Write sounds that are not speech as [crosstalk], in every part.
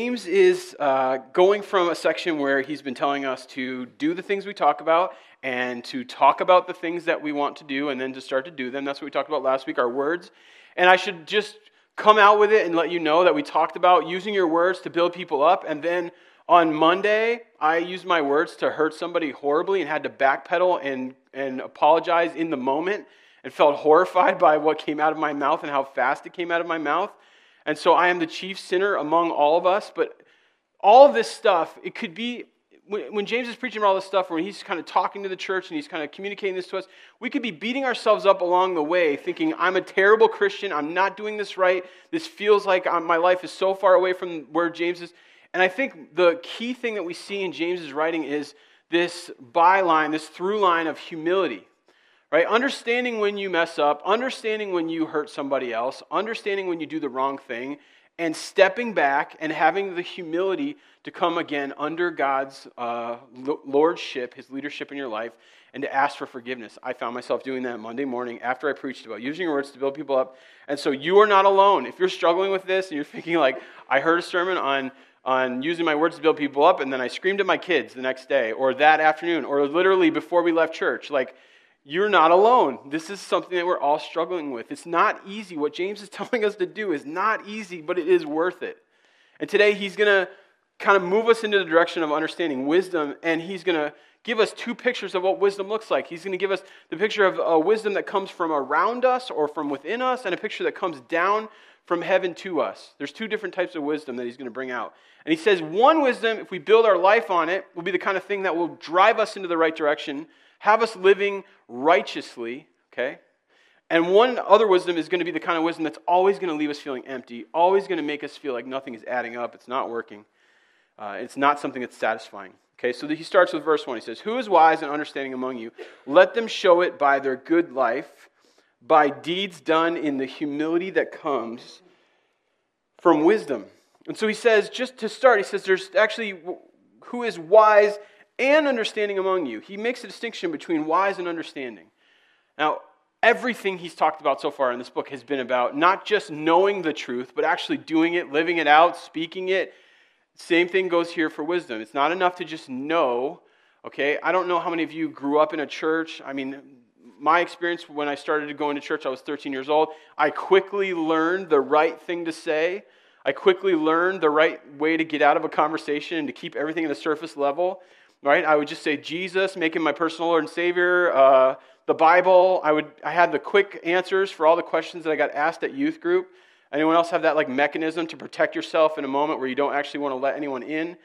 James is uh, going from a section where he's been telling us to do the things we talk about and to talk about the things that we want to do and then to start to do them. That's what we talked about last week, our words. And I should just come out with it and let you know that we talked about using your words to build people up. And then on Monday, I used my words to hurt somebody horribly and had to backpedal and, and apologize in the moment and felt horrified [laughs] by what came out of my mouth and how fast it came out of my mouth. And so I am the chief sinner among all of us. But all of this stuff, it could be, when, James is preaching all this stuff, when he's kind of talking to the church and he's kind of communicating this to us, we could be beating ourselves up along the way, thinking, I'm a terrible Christian. I'm not doing this right. This feels like my life is so far away from where James is. And I think the key thing that we see in James's writing is this byline, this through line of humility right? Understanding when you mess up, understanding when you hurt somebody else, understanding when you do the wrong thing, and stepping back and having the humility to come again under God's uh, lordship, his leadership in your life, and to ask for forgiveness. I found myself doing that Monday morning after I preached about using your words to build people up. And so you are not alone. If you're struggling with this and you're thinking, like, I heard a sermon on on using my words to build people up, and then I screamed at my kids the next day, or that afternoon, or literally before we left church. Like, you're not alone. This is something that we're all struggling with. It's not easy. What James is [laughs] telling us to do is not easy, but it is worth it. And today he's going to kind of move us into the direction of understanding wisdom, and he's going to give us two pictures of what wisdom looks like. He's going to give us the picture of a wisdom that comes from around us or from within us, and a picture that comes down from heaven to us. There's two different types of wisdom that he's going to bring out. And he says one wisdom, if we build our life on it, will be the kind of thing that will drive us into the right direction have us living righteously, okay? And one other wisdom is going to be the kind of wisdom that's always going to leave us feeling empty, always going to make us feel like nothing is adding up, it's not working, uh, it's not something that's satisfying. Okay, so he starts with verse 1. He says, Who is wise and understanding among you? Let them show it by their good life, by deeds done in the humility that comes from wisdom. And so he says, just to start, he says, There's actually who is wise and understanding among you. He makes a distinction between wise and understanding. Now, everything he's talked about so far in this book has been about not just knowing the truth, but actually doing it, living it out, speaking it. Same thing goes here for wisdom. It's not enough to just know, okay? I don't know how many of you grew up in a church. I mean, my experience when I started going to church, I was 13 years old. I quickly learned the right thing to say. I quickly learned the right way to get out of a conversation and to keep everything at the surface level right? I would just say Jesus, make him my personal Lord and Savior. Uh, the Bible. I would. I had the quick answers for all the questions that I got asked at youth group. Anyone else have that like mechanism to protect yourself in a moment where you don't actually want to let anyone in?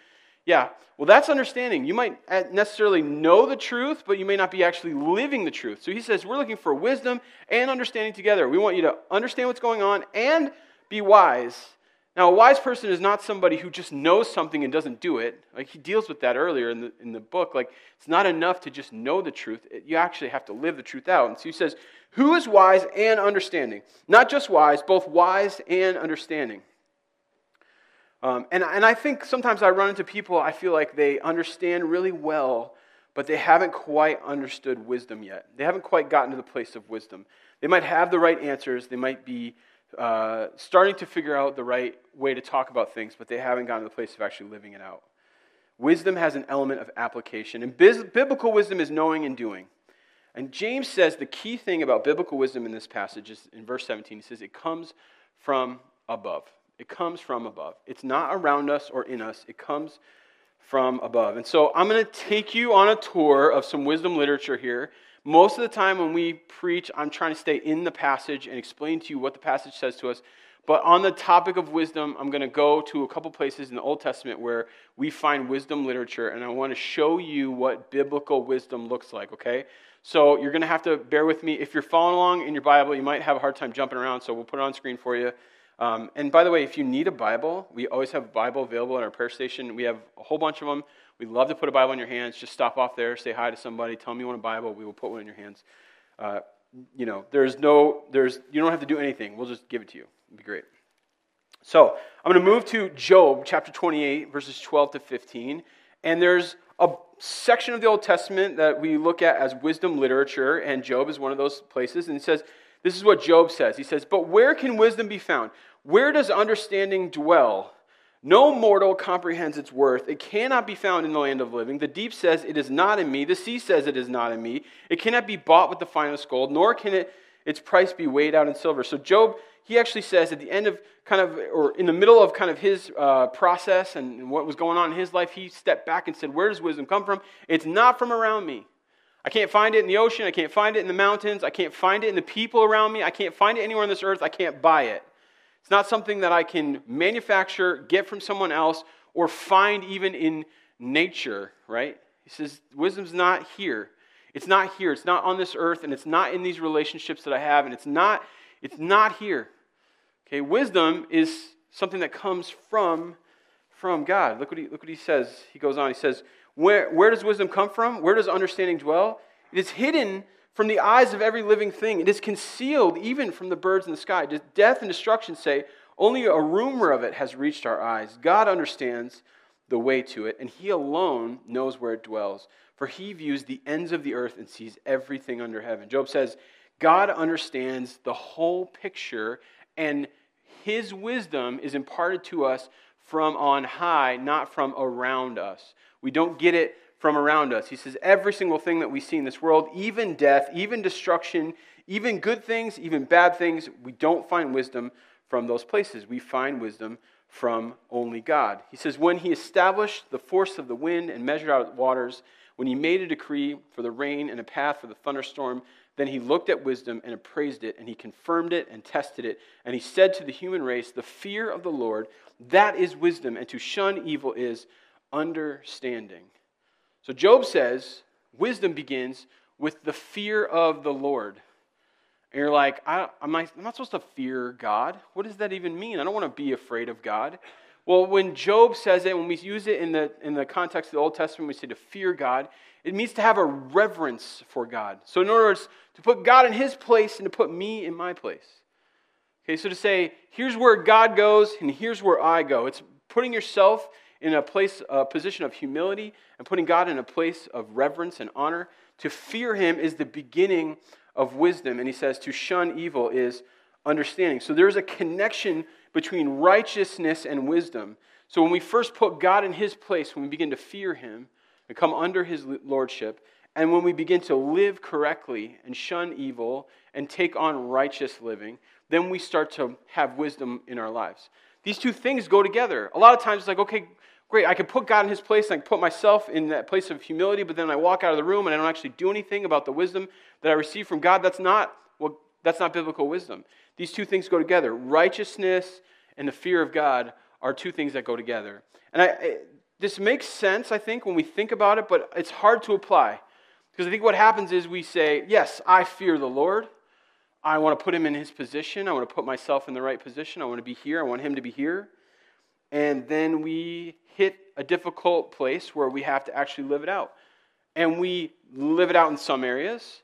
Yeah. Well, that's understanding. You might necessarily know the truth, but you may not be actually living the truth. So he says we're looking for wisdom and understanding together. We want you to understand what's going on and be wise now, a wise person is not somebody who just knows something and doesn't do it. Like he deals with that earlier in the, in the book. Like it's not enough to just know the truth, you actually have to live the truth out. And so he says, Who is wise and understanding? Not just wise, both wise and understanding. Um, and, and I think sometimes I run into people, I feel like they understand really well, but they haven't quite understood wisdom yet. They haven't quite gotten to the place of wisdom. They might have the right answers, they might be uh, starting to figure out the right way to talk about things, but they haven't gotten to the place of actually living it out. Wisdom has an element of application, and biz- biblical wisdom is knowing and doing. And James says the key thing about biblical wisdom in this passage is in verse 17. He says it comes from above. It comes from above. It's not around us or in us, it comes from above. And so I'm going to take you on a tour of some wisdom literature here most of the time when we preach, I'm trying to stay in the passage and explain to you what the passage says to us. But on the topic of wisdom, I'm going to go to a couple places in the Old Testament where we find wisdom literature, and I want to show you what biblical wisdom looks like, okay? So you're going to have to bear with me. If you're following along in your Bible, you might have a hard time jumping around, so we'll put it on screen for you. Um, and by the way, if you need a Bible, we always have a Bible available in our prayer station. We have a whole bunch of them. We'd love to put a Bible in your hands. Just stop off there, say hi to somebody, tell them you want a Bible. We will put one in your hands. Uh, you know, there's no, there's, you don't have to do anything. We'll just give it to you. It'd be great. So I'm going to move to Job chapter 28, verses 12 to 15. And there's a section of the Old Testament that we look at as wisdom literature, and Job is one of those places. And he says, This is what Job says. He says, But where can wisdom be found? Where does understanding dwell? No mortal comprehends its worth. It cannot be found in the land of living. The deep says, It is not in me. The sea says, It is not in me. It cannot be bought with the finest gold, nor can it, its price be weighed out in silver. So, Job, he actually says at the end of kind of, or in the middle of kind of his uh, process and, what was going on in his life, he stepped back and said, Where does wisdom come from? It's not from around me. I can't find it in the ocean. I can't find it in the mountains. I can't find it in the people around me. I can't find it anywhere on this earth. I can't buy it. It's not something that I can manufacture, get from someone else, or find even in nature, right? He says, wisdom's not here. It's not here. It's not on this earth, and it's not in these relationships that I have, and it's not, it's not here. Okay, wisdom is something that comes from, from God. Look what, he, look what he says. He goes on. He says, where, where does wisdom come from? Where does understanding dwell? It is hidden from the eyes of every living thing. It is concealed even from the birds in the sky. Does Death and destruction say, only a rumor of it has reached our eyes. God understands the way to it, and He alone knows where it dwells. For He views the ends of the earth and sees everything under heaven. Job says, God understands the whole picture, and His wisdom is imparted to us from on high, not from around us. We don't get it from around us. He says, every single thing that we see in this world, even death, even destruction, even good things, even bad things, we don't find wisdom from those places. We find wisdom from only God. He says, when he established the force of the wind and measured out the waters, when he made a decree for the rain and a path for the thunderstorm, then he looked at wisdom and appraised it, and he confirmed it and tested it. And he said to the human race, The fear of the Lord, that is wisdom, and to shun evil is understanding. So Job says wisdom begins with the fear of the Lord. And you're like, I, am not, I'm not supposed to fear God. What does that even mean? I don't want to be afraid of God. Well, when Job says it, when we use it in the, in the context of the Old Testament, we say to fear God, it means to have a reverence for God. So, in other words, to put God in his place and to put me in my place. Okay, so to say, here's where God goes and here's where I go. It's putting yourself in a place, a position of humility and putting God in a place of reverence and honor. To fear Him is the beginning of wisdom. And He says to shun evil is understanding. So there's a connection between righteousness and wisdom. So when we first put God in His place, when we begin to fear Him and come under His lordship, and when we begin to live correctly and shun evil and take on righteous living, then we start to have wisdom in our lives. These two things go together. A lot of times it's like, okay, great, I can put God in his place, and I can put myself in that place of humility, but then I walk out of the room and I don't actually do anything about the wisdom that I receive from God. That's not well, that's not biblical wisdom. These two things go together. Righteousness and the fear of God are two things that go together. And I, this makes sense, I think, when we think about it, but it's hard to apply. Because I think what happens is we say, Yes, I fear the Lord. I want to put him in his position. I want to put myself in the right position. I want to be here. I want him to be here. And then we hit a difficult place where we have to actually live it out. And we live it out in some areas,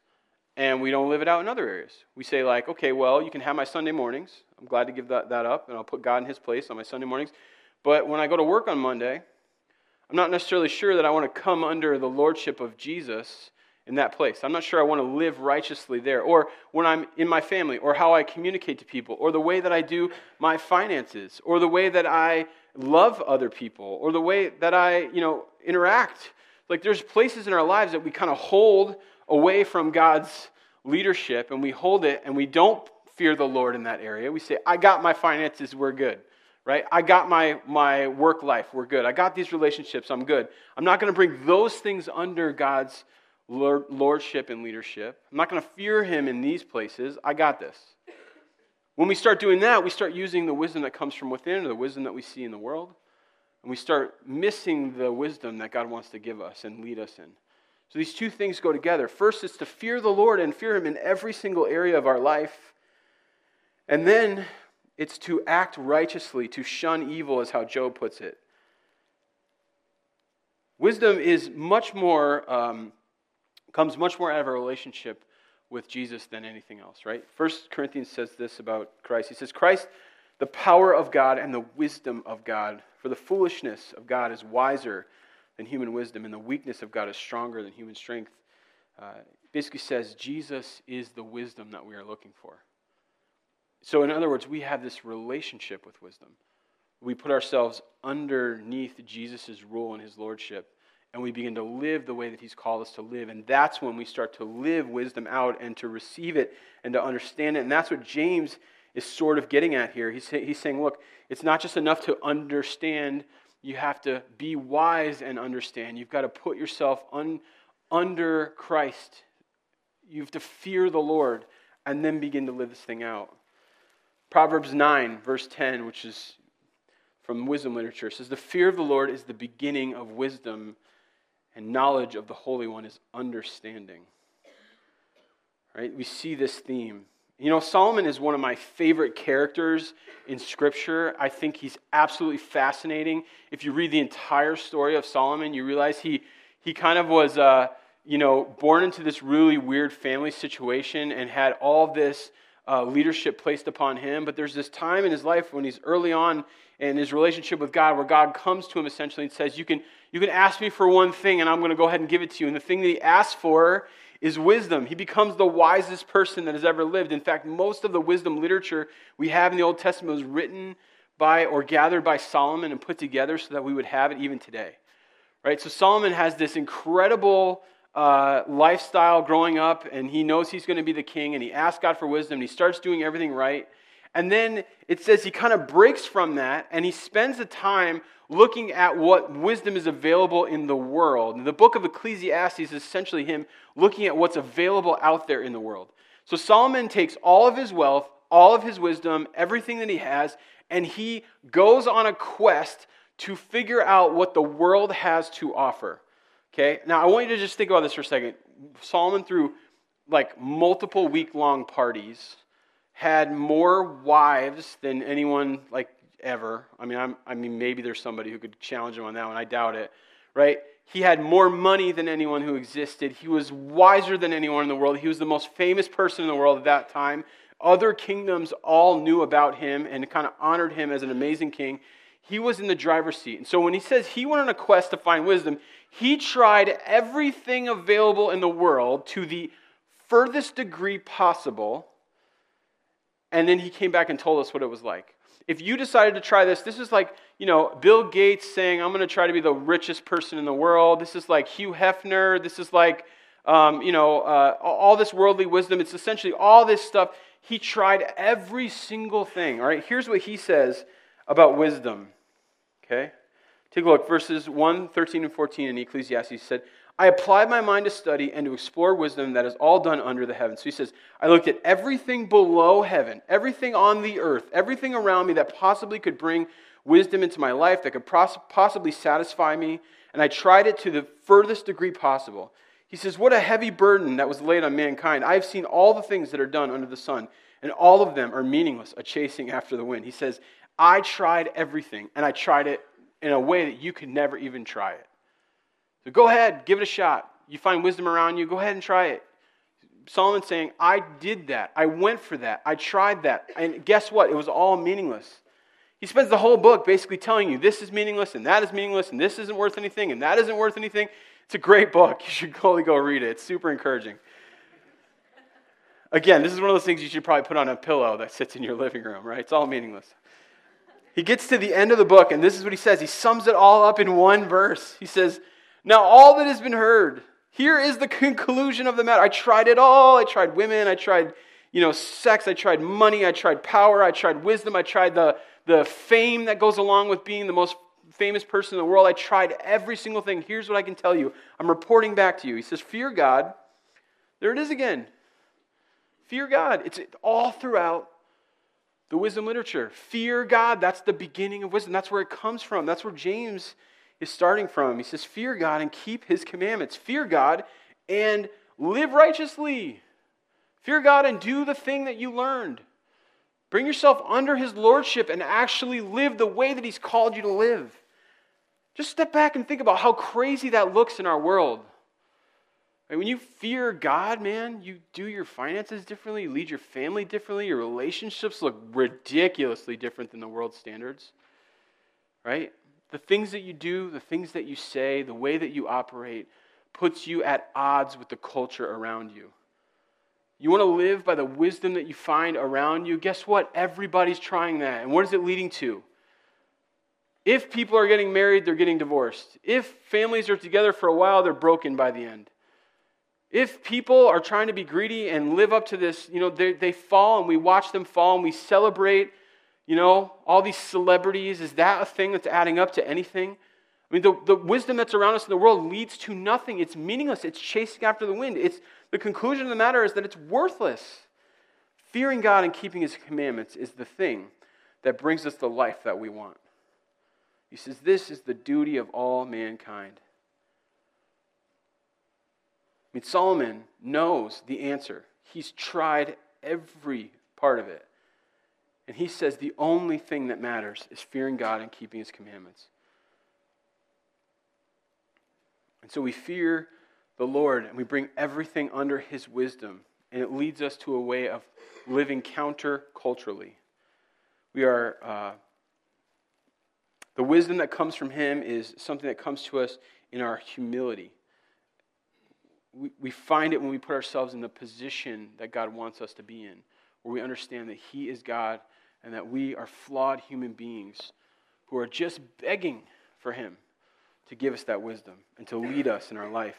and we don't live it out in other areas. We say, like, okay, well, you can have my Sunday mornings. I'm glad to give that, that up, and I'll put God in his place on my Sunday mornings. But when I go to work on Monday, I'm not necessarily sure that I want to come under the lordship of Jesus in that place. I'm not sure I want to live righteously there, or when I'm in my family, or how I communicate to people, or the way that I do my finances, or the way that I love other people, or the way that I, you know, interact. Like there's places in our lives that we kind of hold away from God's leadership, and we hold it, and we don't fear the Lord in that area. We say, I got my finances, we're good right? I got my, my work life, we're good. I got these relationships, I'm good. I'm not going to bring those things under God's lordship and leadership. I'm not going to fear him in these places. I got this. When we start doing that, we start using the wisdom that comes from within, or the wisdom that we see in the world, and we start missing the wisdom that God wants to give us and lead us in. So these two things go together. First, it's to fear the Lord and fear Him in every single area of our life. And then it's to act righteously, to shun evil, is how Job puts it. Wisdom is much more um, comes much more out of a relationship with Jesus than anything else, right? First Corinthians says this about Christ. He says, Christ, the power of God and the wisdom of God. For the foolishness of God is wiser than human wisdom, and the weakness of God is stronger than human strength. Uh, basically says Jesus is the wisdom that we are looking for. So, in other words, we have this relationship with wisdom. we put ourselves underneath Jesus' rule and his lordship, and we begin to live the way that he's called us to live. And that's when we start to live wisdom out and to receive it and to understand it. And that's what James is sort of getting at here. He's, he's saying, look, it's not just enough to understand, you have to be wise and understand. You've got to put yourself un, under Christ. You have to fear the Lord and then begin to live this thing out. Proverbs 9, verse 10, which is from wisdom literature, says, The fear of the Lord is the beginning of wisdom, and knowledge of the Holy One is understanding. Right? We see this theme. You know, Solomon is one of my favorite characters in Scripture. I think he's absolutely fascinating. If you read the entire story of Solomon, you realize he, he kind of was, uh, you know, born into this really weird family situation and had all this uh, leadership placed upon him. But there's this time in his life when he's early on in his relationship with God where God comes to him essentially and says, You can, you can ask me for one thing, and I'm going to go ahead and give it to you. And the thing that he asks for is wisdom. He becomes the wisest person that has ever lived. In fact, most of the wisdom literature we have in the Old Testament was written by or gathered by Solomon and put together so that we would have it even today. Right? So Solomon has this incredible uh, lifestyle growing up, and he knows he's going to be the king, and he asks God for wisdom, and he starts doing everything right. And then it says he kind of breaks from that, and he spends the time looking at what wisdom is available in the world. And the book of Ecclesiastes is essentially him looking at what's available out there in the world. So Solomon takes all of his wealth, all of his wisdom, everything that he has, and he goes on a quest to figure out what the world has to offer. Okay? Now, I want you to just think about this for a second. Solomon, through like multiple week long parties, had more wives than anyone like ever. I mean, I'm, i mean, maybe there's somebody who could challenge him on that one. I doubt it. Right? He had more money than anyone who existed. He was wiser than anyone in the world. He was the most famous person in the world at that time. Other kingdoms all knew about him and kind of honored him as an amazing king. He was in the driver's seat. And so when he says he went on a quest to find wisdom, he tried everything available in the world to the furthest degree possible, and then he came back and told us what it was like. If you decided to try this, this is like, you know, Bill Gates saying, I'm going to try to be the richest person in the world. This is like Hugh Hefner. This is like, um, you know, uh, all this worldly wisdom. It's essentially all this stuff. He tried every single thing. All right, here's what he says about wisdom. Okay? Take a look, verses 1, 13, and 14 in Ecclesiastes said, I applied my mind to study and to explore wisdom that is all done under the heavens. So he says, I looked at everything below heaven, everything on the earth, everything around me that possibly could bring wisdom into my life, that could possibly satisfy me, and I tried it to the furthest degree possible. He says, What a heavy burden that was laid on mankind. I have seen all the things that are done under the sun, and all of them are meaningless, a chasing after the wind. He says, I tried everything, and I tried it in a way that you could never even try it. So go ahead, give it a shot. You find wisdom around you, go ahead and try it. Solomon's saying, I did that. I went for that. I tried that. And guess what? It was all meaningless. He spends the whole book basically telling you this is meaningless and that is meaningless and this isn't worth anything and that isn't worth anything. It's a great book. [laughs] You should totally go read it. It's super encouraging. Again, this is one of those things you should probably put on a pillow that sits in your living room, right? It's all meaningless. He gets to the end of the book, and this is what he says. He sums it all up in one verse. He says, Now all that has been heard, here is the conclusion of the matter. I tried it all. I tried women. I tried, you know, sex. I tried money. I tried power. I tried wisdom. I tried the, the fame that goes along with being the most famous person in the world. I tried every single thing. Here's what I can tell you. I'm reporting back to you. He says, Fear God. There it is again. Fear God. It's all throughout the wisdom literature. Fear God, that's the beginning of wisdom. That's where it comes from. That's where James is starting from. He says, Fear God and keep his commandments. Fear God and live righteously. Fear God and do the thing that you learned. Bring yourself under his lordship and actually live the way that he's called you to live. Just step back and think about how crazy that looks in our world. When you fear God, man, you do your finances differently, you lead your family differently, your relationships look ridiculously different than the world's standards. Right? The things that you do, the things that you say, the way that you operate puts you at odds with the culture around you. You want to live by the wisdom that you find around you? Guess what? Everybody's trying that. And what is it leading to? If people are getting married, they're getting divorced. If families are together for a while, they're broken by the end. If people are trying to be greedy and live up to this, you know, they, they fall and we watch them fall and we celebrate, you know, all these celebrities. Is that a thing that's adding up to anything? I mean, the, the wisdom that's around us in the world leads to nothing. It's meaningless. It's chasing after the wind. It's, the conclusion of the matter is that it's worthless. Fearing God and keeping his commandments is the thing that brings us the life that we want. He says, This is the duty of all mankind. I mean, Solomon knows the answer. He's tried every part of it. And he says the only thing that matters is fearing God and keeping his commandments. And so we fear the Lord and we bring everything under his wisdom. And it leads us to a way of living counter culturally. We are, uh, the wisdom that comes from him is something that comes to us in our humility we, we find it when we put ourselves in the position that God wants us to be in, where we understand that He is God and that we are flawed human beings who are just begging for Him to give us that wisdom and to lead us in our life.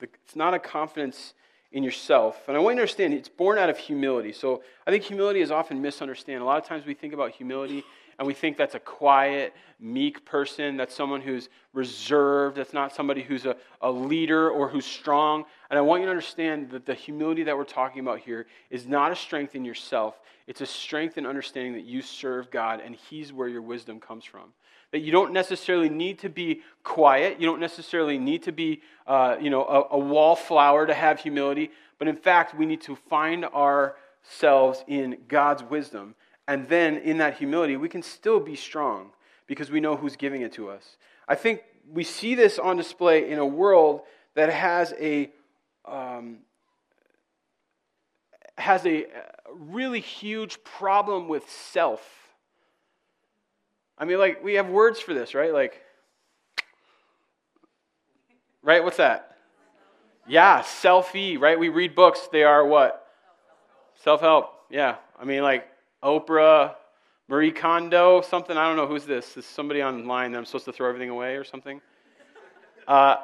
It's not a confidence in yourself. And I want you to understand it's born out of humility. So I think humility is often misunderstood. A lot of times we think about humility and we think that's a quiet, meek person. That's someone who's reserved. That's not somebody who's a, a leader or who's strong. And I want you to understand that the humility that we're talking about here is not a strength in yourself, it's a strength in understanding that you serve God and He's where your wisdom comes from. That you don't necessarily need to be quiet, you don't necessarily need to be uh, you know, a, a wallflower to have humility, but in fact, we need to find ourselves in God's wisdom and then in that humility, we can still be strong because we know who's giving it to us. I think we see this on display in a world that has a um, has a really huge problem with self. I mean, like we have words for this, right? Like, right? What's that? Yeah, selfie, right? We read books. They are what? Self help. Yeah. I mean, like Oprah, Marie Kondo, something. I don't know who's this. Is somebody online that I'm supposed to throw everything away or something? Uh,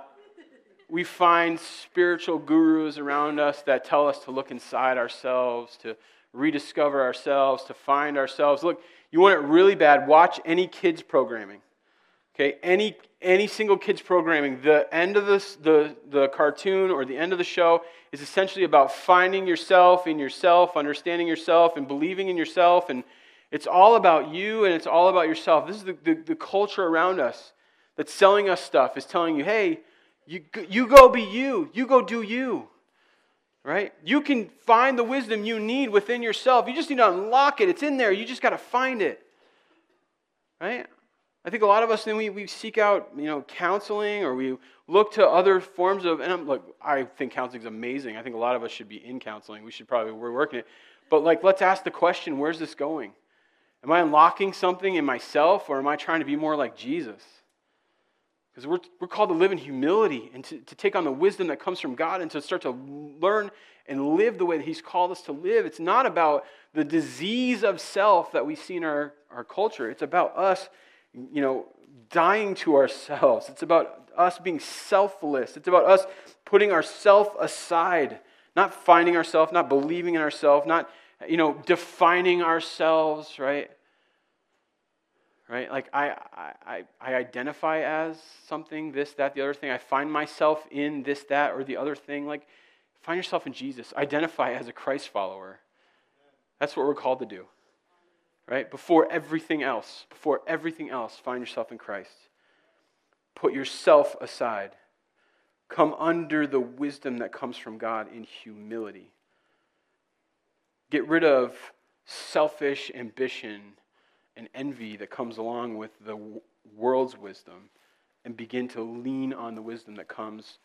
we find spiritual gurus around us that tell us to look inside ourselves, to rediscover ourselves, to find ourselves. Look, you want it really bad, watch any kids programming. Okay, any any single kids programming, the end of this, the, the cartoon or the end of the show is essentially about finding yourself in yourself, understanding yourself, and believing in yourself. And it's all about you and it's all about yourself. This is the, the, the culture around us that's selling us stuff, is telling you, hey, you, you go be you, you go do you. Right? You can find the wisdom you need within yourself. You just need to unlock it. It's in there. You just got to find it. Right? I think a lot of us, then we, we seek out, you know, counseling or we look to other forms of, and I'm like, I think counseling is amazing. I think a lot of us should be in counseling. We should probably, we're working it. But like, let's ask the question, where's this going? Am I unlocking something in myself or am I trying to be more like Jesus? Because we're, we're called to live in humility and to, to take on the wisdom that comes from God and to start to learn and live the way that He's called us to live. It's not about the disease of self that we see in our, our culture, it's about us you know, dying to ourselves. It's about us being selfless. It's about us putting ourself aside, not finding ourselves, not believing in ourselves, not, you know, defining ourselves, right? Right? Like I, I, I identify as something, this, that, the other thing. I find myself in this, that, or the other thing. Like, find yourself in Jesus. Identify as a Christ follower. That's what we're called to do right? Before everything else, before everything else, find yourself in Christ. Put yourself aside. Come under the wisdom that comes from God in humility. Get rid of selfish ambition and envy that comes along with the world's wisdom and begin to lean on the wisdom that comes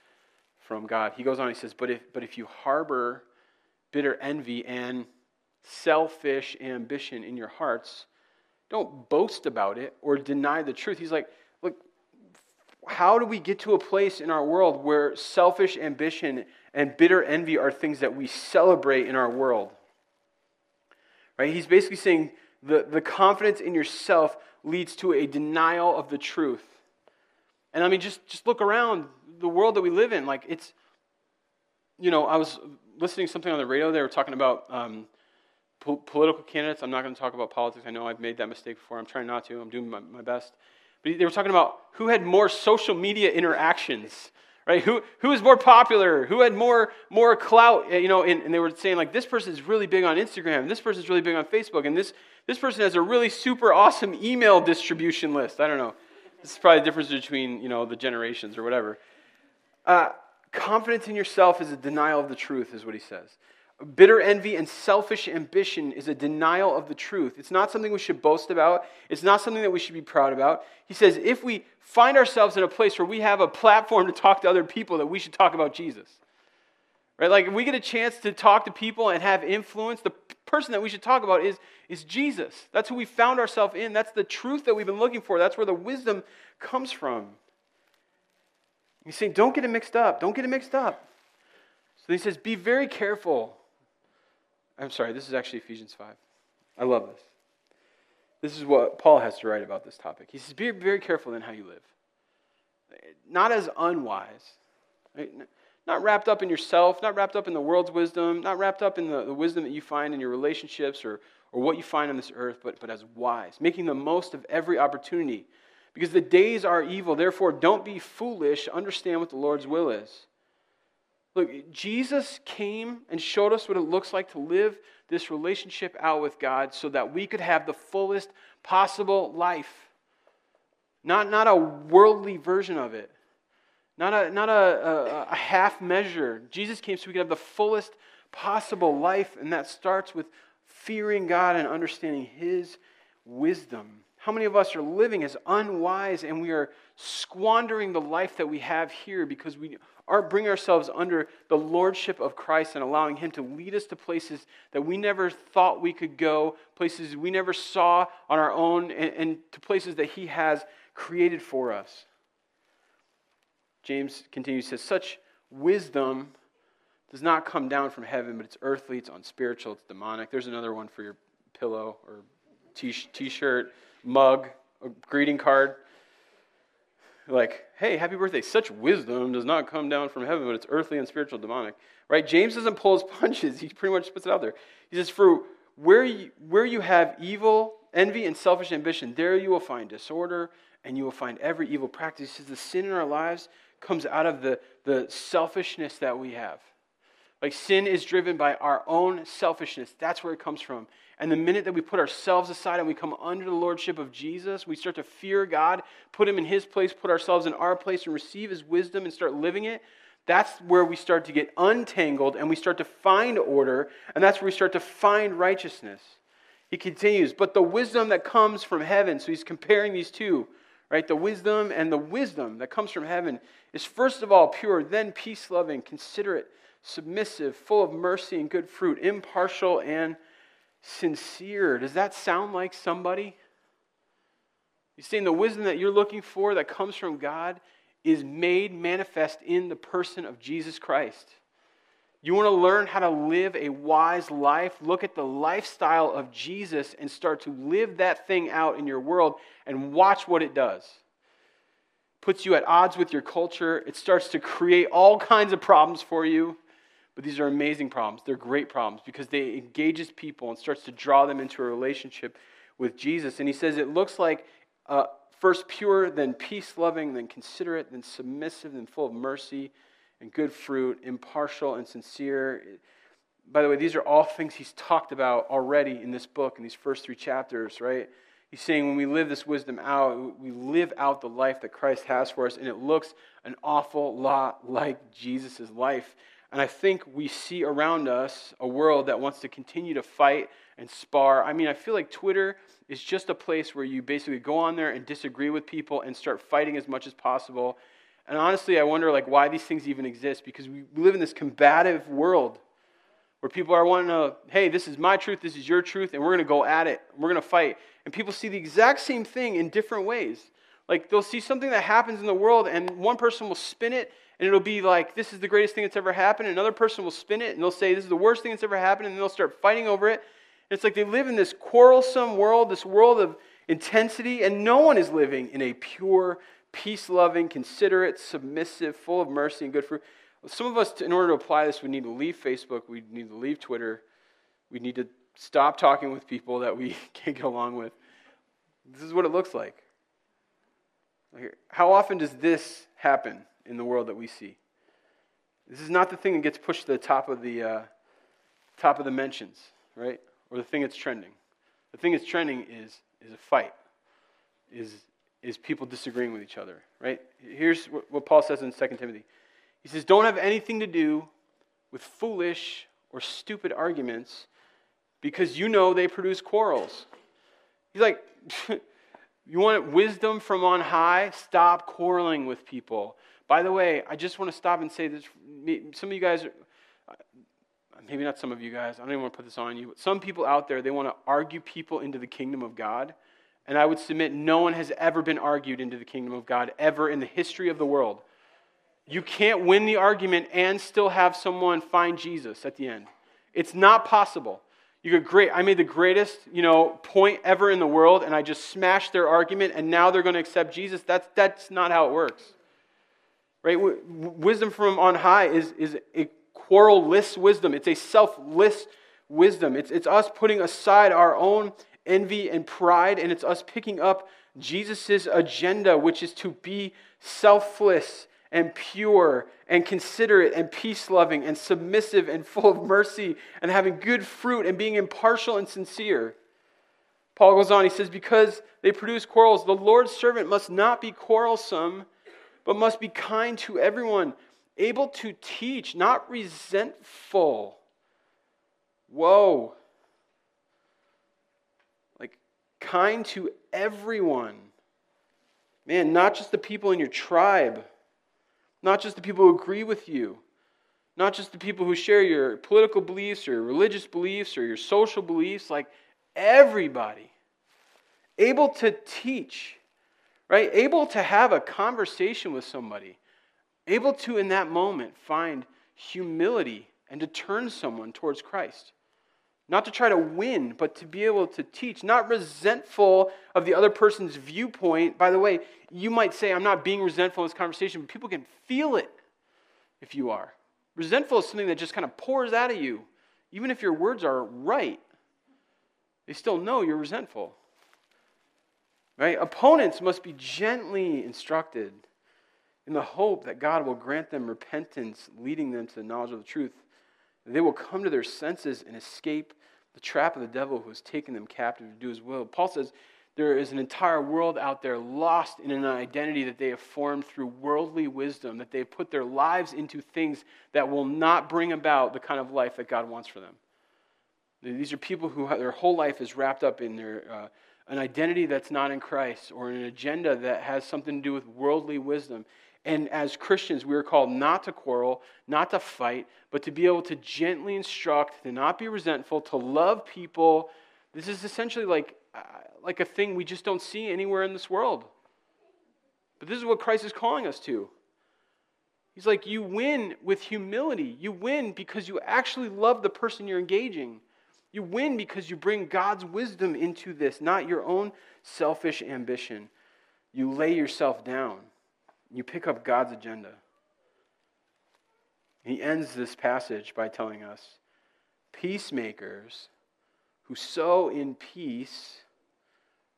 from God. He goes on, he says, But if, but if you harbor bitter envy and selfish ambition in your hearts, don't boast about it or deny the truth. He's like, look, how do we get to a place in our world where selfish ambition and bitter envy are things that we celebrate in our world? Right? He's basically saying The, the confidence in yourself leads to a denial of the truth. And I mean, just, just look around the world that we live in. Like, it's, you know, I was listening to something on the radio. They were talking about um, po- political candidates. I'm not going to talk about politics. I know I've made that mistake before. I'm trying not to. I'm doing my, my best. But they were talking about who had more social media interactions right? Who, who is more popular? Who had more, more clout? You know, and, and they were saying, like, this person is really big on Instagram, and this person is really big on Facebook, and this, this person has a really super awesome email distribution list. I don't know. This is probably the difference between, you know, the generations or whatever. Uh, confidence in yourself is a denial of the truth, is what he says. Bitter envy and selfish ambition is a denial of the truth. It's not something we should boast about. It's not something that we should be proud about. He says if we find ourselves in a place where we have a platform to talk to other people, that we should talk about Jesus. Right? Like if we get a chance to talk to people and have influence, the person that we should talk about is, is Jesus. That's who we found ourselves in. That's the truth that we've been looking for. That's where the wisdom comes from. He's saying, don't get it mixed up. Don't get it mixed up. So he says, be very careful I'm sorry, this is actually Ephesians 5. I love this. This is what Paul has to write about this topic. He says, Be very careful in how you live. Not as unwise, right? not wrapped up in yourself, not wrapped up in the world's wisdom, not wrapped up in the, the wisdom that you find in your relationships or, or what you find on this earth, but, but as wise, making the most of every opportunity. Because the days are evil. Therefore, don't be foolish. Understand what the Lord's will is. Look, Jesus came and showed us what it looks like to live this relationship out with God so that we could have the fullest possible life. Not, not a worldly version of it, not, a, not a, a, a half measure. Jesus came so we could have the fullest possible life, and that starts with fearing God and understanding His wisdom. How many of us are living as unwise and we are squandering the life that we have here because we aren't bringing ourselves under the lordship of Christ and allowing Him to lead us to places that we never thought we could go, places we never saw on our own, and, and to places that He has created for us. James continues, says, Such wisdom does not come down from heaven, but it's earthly, it's unspiritual, it's demonic. There's another one for your pillow or t shirt, mug, a greeting card like, hey, happy birthday. Such wisdom does not come down from heaven, but it's earthly and spiritual demonic. Right? James doesn't pull his [laughs] punches. He pretty much puts it out there. He says, for where you, where you have evil, envy, and selfish ambition, there you will find disorder and you will find every evil practice. He says the sin in our lives comes out of the, the selfishness that we have. Like sin is driven by our own selfishness. That's where it comes from. And the minute that we put ourselves aside and we come under the lordship of Jesus, we start to fear God, put Him in His place, put ourselves in our place, and receive His wisdom and start living it. That's where we start to get untangled and we start to find order, and that's where we start to find righteousness. He continues, but the wisdom that comes from heaven, so he's comparing these two, right? The wisdom and the wisdom that comes from heaven is first of all pure, then peace loving, considerate, submissive, full of mercy and good fruit, impartial and sincere. Does that sound like somebody? You see, the wisdom that you're looking for that comes from God is made manifest in the person of Jesus Christ. You want to learn how to live a wise life? Look at the lifestyle of Jesus and start to live that thing out in your world and watch what it does. Puts you at odds with your culture. It starts to create all kinds of problems for you. But these are amazing problems. They're great problems because they engages people and starts to draw them into a relationship with Jesus. And he says it looks like uh, first pure, then peace loving, then considerate, then submissive, then full of mercy and good fruit, impartial and sincere. By the way, these are all things he's talked about already in this book, in these first three chapters, right? He's saying when we live this wisdom out, we live out the life that Christ has for us, and it looks an awful lot like Jesus' life. And I think we see around us a world that wants to continue to fight and spar. I mean, I feel like Twitter is just a place where you basically go on there and disagree with people and start fighting as much as possible. And honestly, I wonder like why these things even exist because we live in this combative world where people are wanting to, hey, this is my truth, this is your truth, and we're going to go at it. We're going to fight. And people see the exact same thing in different ways. Like they'll see something that happens in the world, and one person will spin it and it'll be like, this is the greatest thing that's ever happened. Another person will spin it and they'll say, this is the worst thing that's ever happened, and they'll start fighting over it. it's like they live in this quarrelsome world, this world of intensity, and no one is living in a pure, peace loving, considerate, submissive, full of mercy and good fruit. Some of us, in order to apply this, we need to leave Facebook, we need to leave Twitter, we need to stop talking with people that we [laughs] can't get along with. This is what it looks like. How often does this happen in the world that we see? This is not the thing that gets pushed to the top of the uh, top of the mentions, right? Or the thing that's trending. The thing that's trending is is a fight. Is is people disagreeing with each other, right? Here's what, what Paul says in 2 Timothy. He says, "Don't have anything to do with foolish or stupid arguments, because you know they produce quarrels." He's like. [laughs] You want wisdom from on high? Stop quarreling with people. By the way, I just want to stop and say this. Some of you guys, uh, maybe not some of you guys, I don't even want to put this on you, but some people out there, they want to argue people into the kingdom of God. And I would submit no one has ever been argued into the kingdom of God ever in the history of the world. You can't win the argument and still have someone find Jesus at the end. It's not possible. You go, great, I made the greatest, you know, point ever in the world, and I just smashed their argument, and now they're going to accept Jesus. That's, that's not how it works. Right? Wisdom from on high is, is a quarrelless wisdom. It's a selfless wisdom. It's, it's us putting aside our own envy and pride, and it's us picking up Jesus' agenda, which is to be selfless and pure and considerate and peace loving and submissive and full of mercy and having good fruit and being impartial and sincere. Paul goes on, he says, Because they produce quarrels, the Lord's servant must not be quarrelsome, but must be kind to everyone, able to teach, not resentful. Whoa. Like, kind to everyone. Man, not just the people in your tribe not just the people who agree with you, not just the people who share your political beliefs or your religious beliefs or your social beliefs, like everybody. Able to teach, right? Able to have a conversation with somebody. Able to, in that moment, find humility and to turn someone towards Christ. Not to try to win, but to be able to teach. Not resentful of the other person's viewpoint. By the way, you might say, I'm not being resentful in this conversation, but people can feel it if you are. Resentful is something that just kind of pours out of you. Even if your words are right, they still know you're resentful. Right? Opponents must be gently instructed in the hope that God will grant them repentance, leading them to the knowledge of the truth. They will come to their senses and escape the trap of the devil who has taken them captive to do his will. Paul says there is an entire world out there lost in an identity that they have formed through worldly wisdom, that they've put their lives into things that will not bring about the kind of life that God wants for them. These are people who their whole life is wrapped up in their, uh, an identity that's not in Christ or an agenda that has something to do with worldly wisdom. And as Christians, we are called not to quarrel, not to fight, but to be able to gently instruct, to not be resentful, to love people. This is essentially like, uh, like a thing we just don't see anywhere in this world. But this is what Christ is calling us to. He's like, you win with humility. You win because you actually love the person you're engaging. You win because you bring God's wisdom into this, not your own selfish ambition. You lay yourself down. You pick up God's agenda. He ends this passage by telling us peacemakers who sow in peace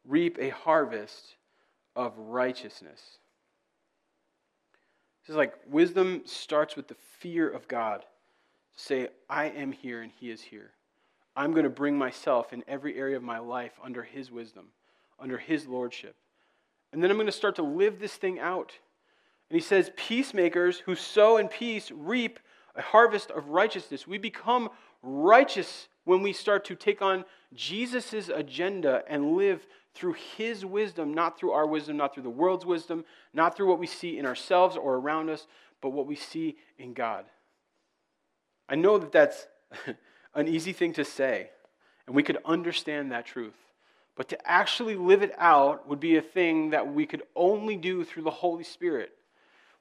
reap a harvest of righteousness. This is like wisdom starts with the fear of God. To say, I am here and He is here. I'm going to bring myself in every area of my life under His wisdom, under His lordship. And then I'm going to start to live this thing out. And he says, Peacemakers who sow in peace reap a harvest of righteousness. We become righteous when we start to take on Jesus' agenda and live through his wisdom, not through our wisdom, not through the world's wisdom, not through what we see in ourselves or around us, but what we see in God. I know that that's [laughs] an easy thing to say, and we could understand that truth. But to actually live it out would be a thing that we could only do through the Holy Spirit.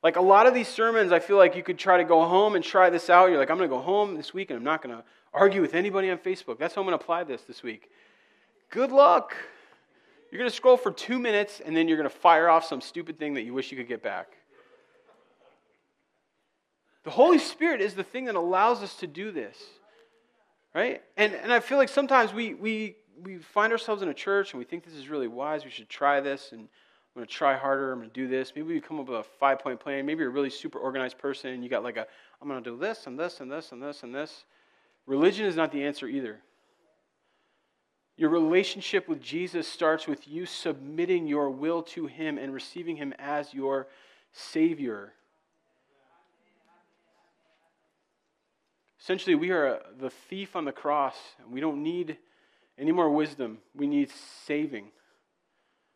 Like a lot of these sermons, I feel like you could try to go home and try this out. You're like, I'm going to go home this week and I'm not going to argue with anybody on Facebook. That's how I'm going to apply this this week. Good luck. You're going to scroll for two minutes and then you're going to fire off some stupid thing that you wish you could get back. The Holy Spirit is the thing that allows us to do this. Right? And, and I feel like sometimes we, we, we find ourselves in a church and we think this is really wise. We should try this and I'm going to try harder. I'm going to do this. Maybe we come up with a five point plan. Maybe you're a really super organized person and you got like a, I'm going to do this and this and this and this and this. Religion is not the answer either. Your relationship with Jesus starts with you submitting your will to Him and receiving Him as your Savior. Essentially, we are the thief on the cross, and we don't need any more wisdom. We need saving.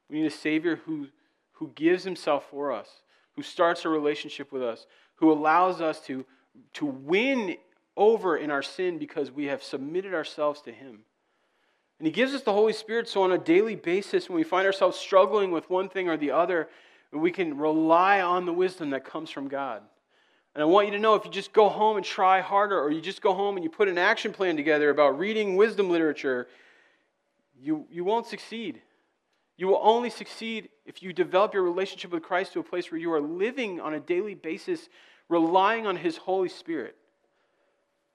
We need a Savior who, who gives himself for us, who starts a relationship with us, who allows us to, to win over in our sin because we have submitted ourselves to him. And he gives us the Holy Spirit so on a daily basis, when we find ourselves struggling with one thing or the other, we can rely on the wisdom that comes from God. And I want you to know if you just go home and try harder, or you just go home and you put an action plan together about reading wisdom literature, you, you won't succeed. You will only succeed if you develop your relationship with Christ to a place where you are living on a daily basis, relying on His Holy Spirit.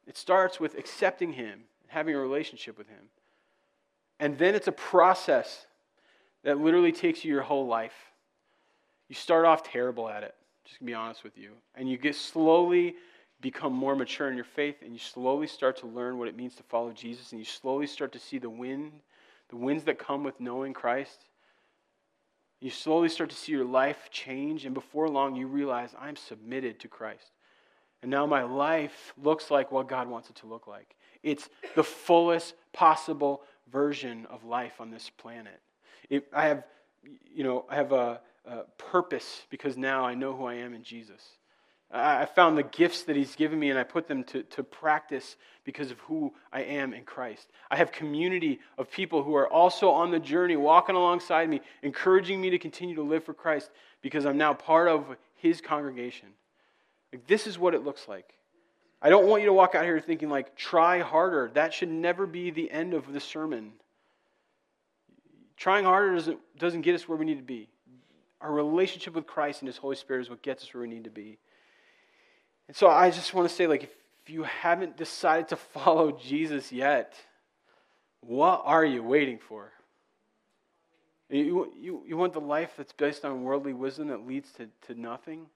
It starts with accepting Him having a relationship with Him. And then it's a process that literally takes you your whole life. You start off terrible at it, just to be honest with you. And you get slowly become more mature in your faith, and you slowly start to learn what it means to follow Jesus, and you slowly start to see the wind, the winds that come with knowing Christ. You slowly start to see your life change, and before long, you realize I'm submitted to Christ. And now my life looks like what God wants it to look like. It's the fullest possible version of life on this planet. It, I have, you know, I have a, a purpose because now I know who I am in Jesus. I found the gifts that He's given me and I put them to, to practice because of who I am in Christ. I have community of people who are also on the journey, walking alongside me, encouraging me to continue to live for Christ because I'm now part of His congregation. Like, this is what it looks like. I don't want you to walk out here thinking, like, try harder. That should never be the end of the sermon. Trying harder doesn't, doesn't get us where we need to be. Our relationship with Christ and His Holy Spirit is what gets us where we need to be. And so I just want to say, like, if you haven't decided to [laughs] follow Jesus yet, what are you waiting for? You, you, you want the life that's based on worldly wisdom that leads to, to nothing?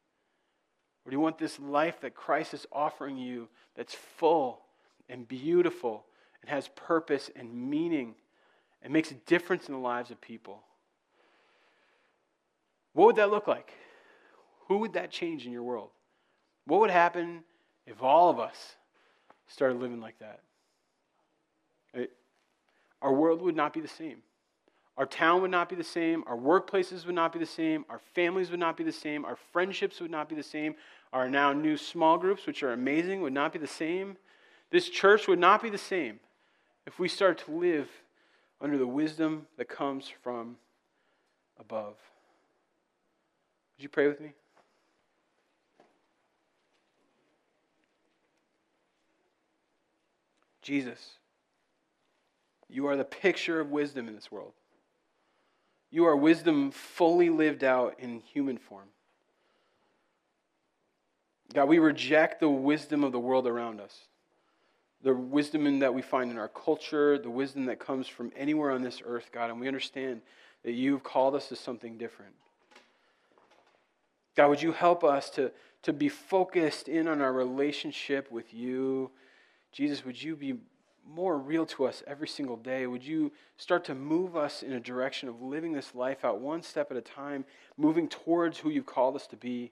Or do you want this life that Christ is offering you that's full and beautiful and has purpose and meaning and makes a difference in the lives of people? What would that look like? Who would that change in your world? What would happen if all of us started living like that? It, our world would not be the same. Our town would not be the same. Our workplaces would not be the same. Our families would not be the same. Our friendships would not be the same. Our now new small groups, which are amazing, would not be the same. This church would not be the same if we start to live under the wisdom that comes from above. Would you pray with me? Jesus, you are the picture of wisdom in this world. You are wisdom fully lived out in human form. God, we reject the wisdom of the world around us. The wisdom that we find in our culture, the wisdom that comes from anywhere on this earth, God, and we understand that you've called us to something different. God, would you help us to, to be focused in on our relationship with you Jesus, would you be more real to us every single day? Would you start to move us in a direction of living this life out one step at a time, moving towards who you've called us to be?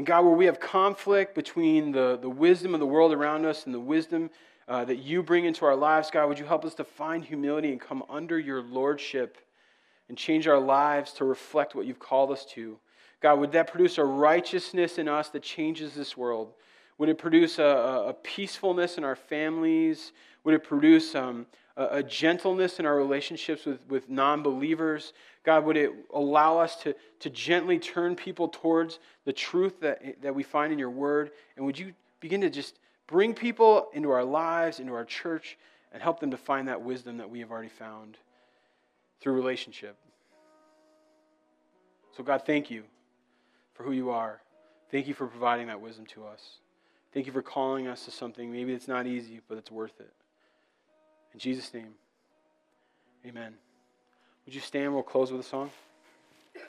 And God, where we have conflict between the, the wisdom of the world around us and the wisdom uh, that you bring into our lives, God, would you help us to find humility and come under your lordship and change our lives to reflect what you've called us to? God, would that produce a righteousness in us that changes this world? Would it produce a, a peacefulness in our families? Would it produce um, a, a, gentleness in our relationships with, with non believers? God, would it allow us to, to gently turn people towards the truth that, that we find in your word? And would you begin to just bring people into our lives, into our church, and help them to find that wisdom that we have already found through relationship. So, God, thank you for who you are. Thank you for providing that wisdom to us. Thank you for calling us to something maybe it's not easy, but it's worth it. In Jesus' name, amen. Would you stand? We'll close with a song.